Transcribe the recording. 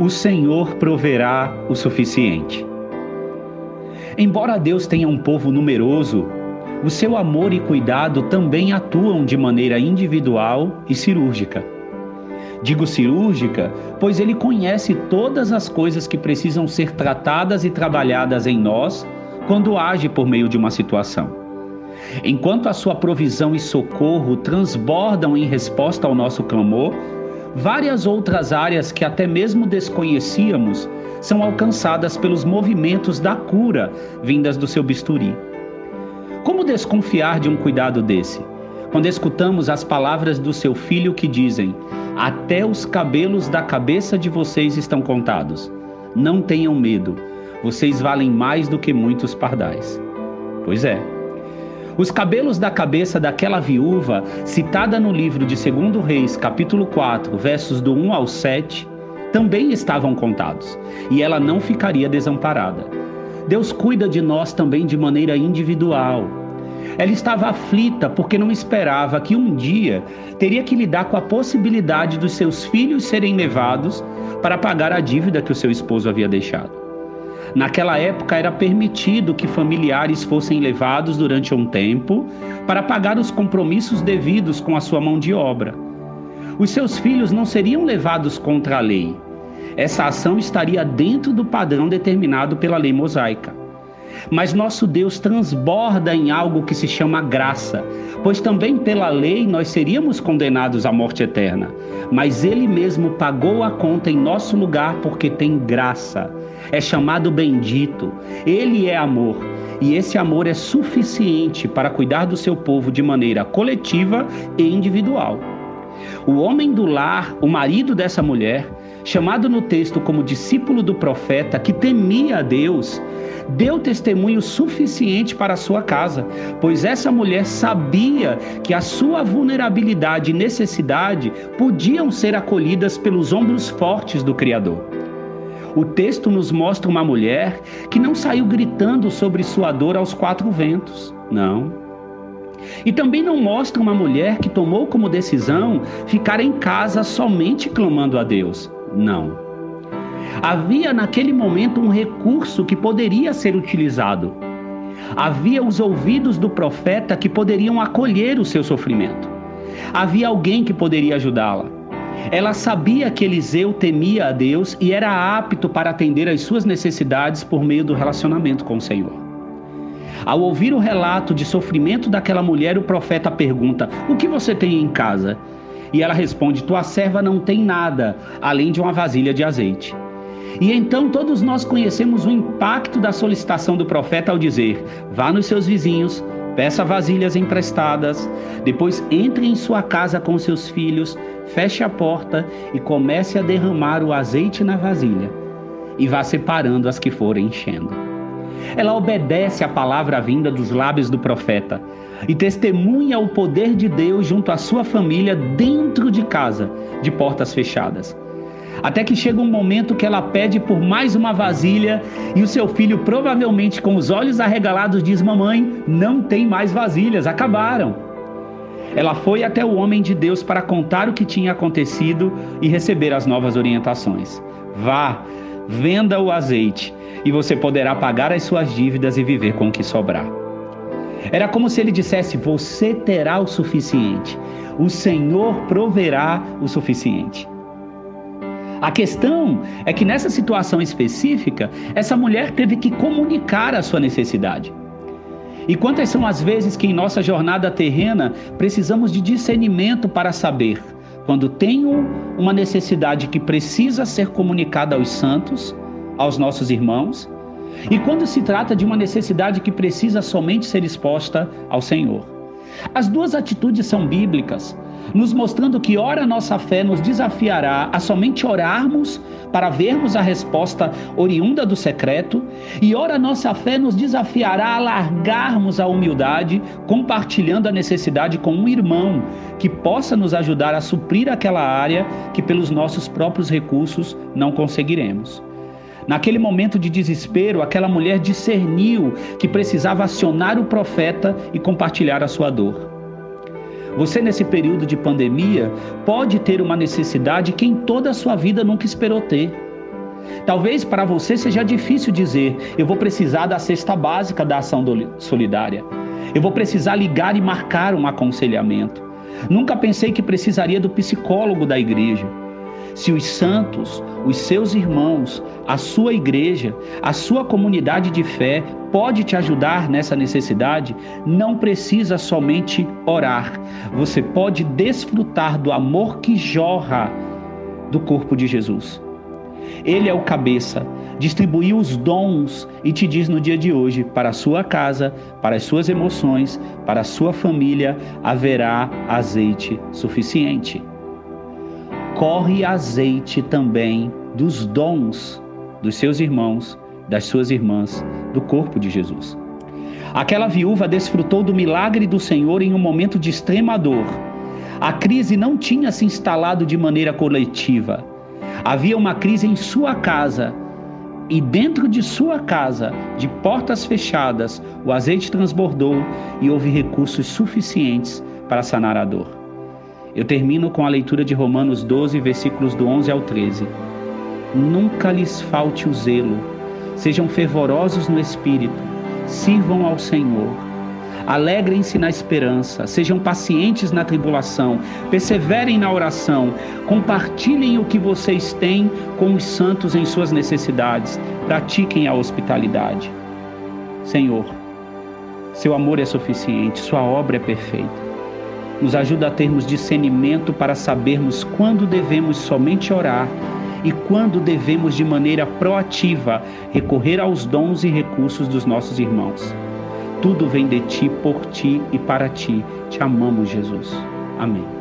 o Senhor proverá o suficiente. Embora Deus tenha um povo numeroso, o seu amor e cuidado também atuam de maneira individual e cirúrgica. Digo cirúrgica, pois ele conhece todas as coisas que precisam ser tratadas e trabalhadas em nós quando age por meio de uma situação. Enquanto a sua provisão e socorro transbordam em resposta ao nosso clamor, várias outras áreas que até mesmo desconhecíamos são alcançadas pelos movimentos da cura vindas do seu bisturi. Como desconfiar de um cuidado desse? Quando escutamos as palavras do seu filho que dizem: Até os cabelos da cabeça de vocês estão contados. Não tenham medo, vocês valem mais do que muitos pardais. Pois é. Os cabelos da cabeça daquela viúva, citada no livro de 2 Reis, capítulo 4, versos do 1 ao 7, também estavam contados, e ela não ficaria desamparada. Deus cuida de nós também de maneira individual. Ela estava aflita porque não esperava que um dia teria que lidar com a possibilidade dos seus filhos serem levados para pagar a dívida que o seu esposo havia deixado. Naquela época era permitido que familiares fossem levados durante um tempo para pagar os compromissos devidos com a sua mão de obra. Os seus filhos não seriam levados contra a lei. Essa ação estaria dentro do padrão determinado pela lei mosaica. Mas nosso Deus transborda em algo que se chama graça, pois também pela lei nós seríamos condenados à morte eterna. Mas Ele mesmo pagou a conta em nosso lugar porque tem graça. É chamado bendito. Ele é amor. E esse amor é suficiente para cuidar do seu povo de maneira coletiva e individual. O homem do lar, o marido dessa mulher, chamado no texto como discípulo do profeta, que temia a Deus, deu testemunho suficiente para a sua casa, pois essa mulher sabia que a sua vulnerabilidade e necessidade podiam ser acolhidas pelos ombros fortes do Criador. O texto nos mostra uma mulher que não saiu gritando sobre sua dor aos quatro ventos, não. E também não mostra uma mulher que tomou como decisão ficar em casa somente clamando a Deus. Não. Havia naquele momento um recurso que poderia ser utilizado. Havia os ouvidos do profeta que poderiam acolher o seu sofrimento. Havia alguém que poderia ajudá-la. Ela sabia que Eliseu temia a Deus e era apto para atender às suas necessidades por meio do relacionamento com o Senhor. Ao ouvir o relato de sofrimento daquela mulher, o profeta pergunta: O que você tem em casa? E ela responde: Tua serva não tem nada além de uma vasilha de azeite. E então todos nós conhecemos o impacto da solicitação do profeta ao dizer: Vá nos seus vizinhos, peça vasilhas emprestadas, depois entre em sua casa com seus filhos, feche a porta e comece a derramar o azeite na vasilha, e vá separando as que forem enchendo. Ela obedece à palavra vinda dos lábios do profeta e testemunha o poder de Deus junto à sua família dentro de casa, de portas fechadas. Até que chega um momento que ela pede por mais uma vasilha e o seu filho, provavelmente com os olhos arregalados, diz: Mamãe, não tem mais vasilhas, acabaram. Ela foi até o homem de Deus para contar o que tinha acontecido e receber as novas orientações. Vá, venda o azeite e você poderá pagar as suas dívidas e viver com o que sobrar. Era como se ele dissesse: Você terá o suficiente, o Senhor proverá o suficiente. A questão é que nessa situação específica, essa mulher teve que comunicar a sua necessidade. E quantas são as vezes que em nossa jornada terrena precisamos de discernimento para saber quando tenho uma necessidade que precisa ser comunicada aos santos, aos nossos irmãos, e quando se trata de uma necessidade que precisa somente ser exposta ao Senhor. As duas atitudes são bíblicas, nos mostrando que ora nossa fé nos desafiará a somente orarmos para vermos a resposta oriunda do secreto, e ora nossa fé nos desafiará a largarmos a humildade, compartilhando a necessidade com um irmão que possa nos ajudar a suprir aquela área que pelos nossos próprios recursos não conseguiremos. Naquele momento de desespero, aquela mulher discerniu que precisava acionar o profeta e compartilhar a sua dor. Você, nesse período de pandemia, pode ter uma necessidade que em toda a sua vida nunca esperou ter. Talvez para você seja difícil dizer: eu vou precisar da cesta básica da ação solidária. Eu vou precisar ligar e marcar um aconselhamento. Nunca pensei que precisaria do psicólogo da igreja. Se os santos, os seus irmãos, a sua igreja, a sua comunidade de fé pode te ajudar nessa necessidade, não precisa somente orar. Você pode desfrutar do amor que jorra do corpo de Jesus. Ele é o cabeça, distribuiu os dons e te diz no dia de hoje: para a sua casa, para as suas emoções, para a sua família, haverá azeite suficiente. Corre azeite também dos dons dos seus irmãos, das suas irmãs, do corpo de Jesus. Aquela viúva desfrutou do milagre do Senhor em um momento de extrema dor. A crise não tinha se instalado de maneira coletiva. Havia uma crise em sua casa. E dentro de sua casa, de portas fechadas, o azeite transbordou e houve recursos suficientes para sanar a dor. Eu termino com a leitura de Romanos 12, versículos do 11 ao 13. Nunca lhes falte o zelo, sejam fervorosos no espírito, sirvam ao Senhor. Alegrem-se na esperança, sejam pacientes na tribulação, perseverem na oração, compartilhem o que vocês têm com os santos em suas necessidades, pratiquem a hospitalidade. Senhor, seu amor é suficiente, sua obra é perfeita. Nos ajuda a termos discernimento para sabermos quando devemos somente orar e quando devemos, de maneira proativa, recorrer aos dons e recursos dos nossos irmãos. Tudo vem de ti, por ti e para ti. Te amamos, Jesus. Amém.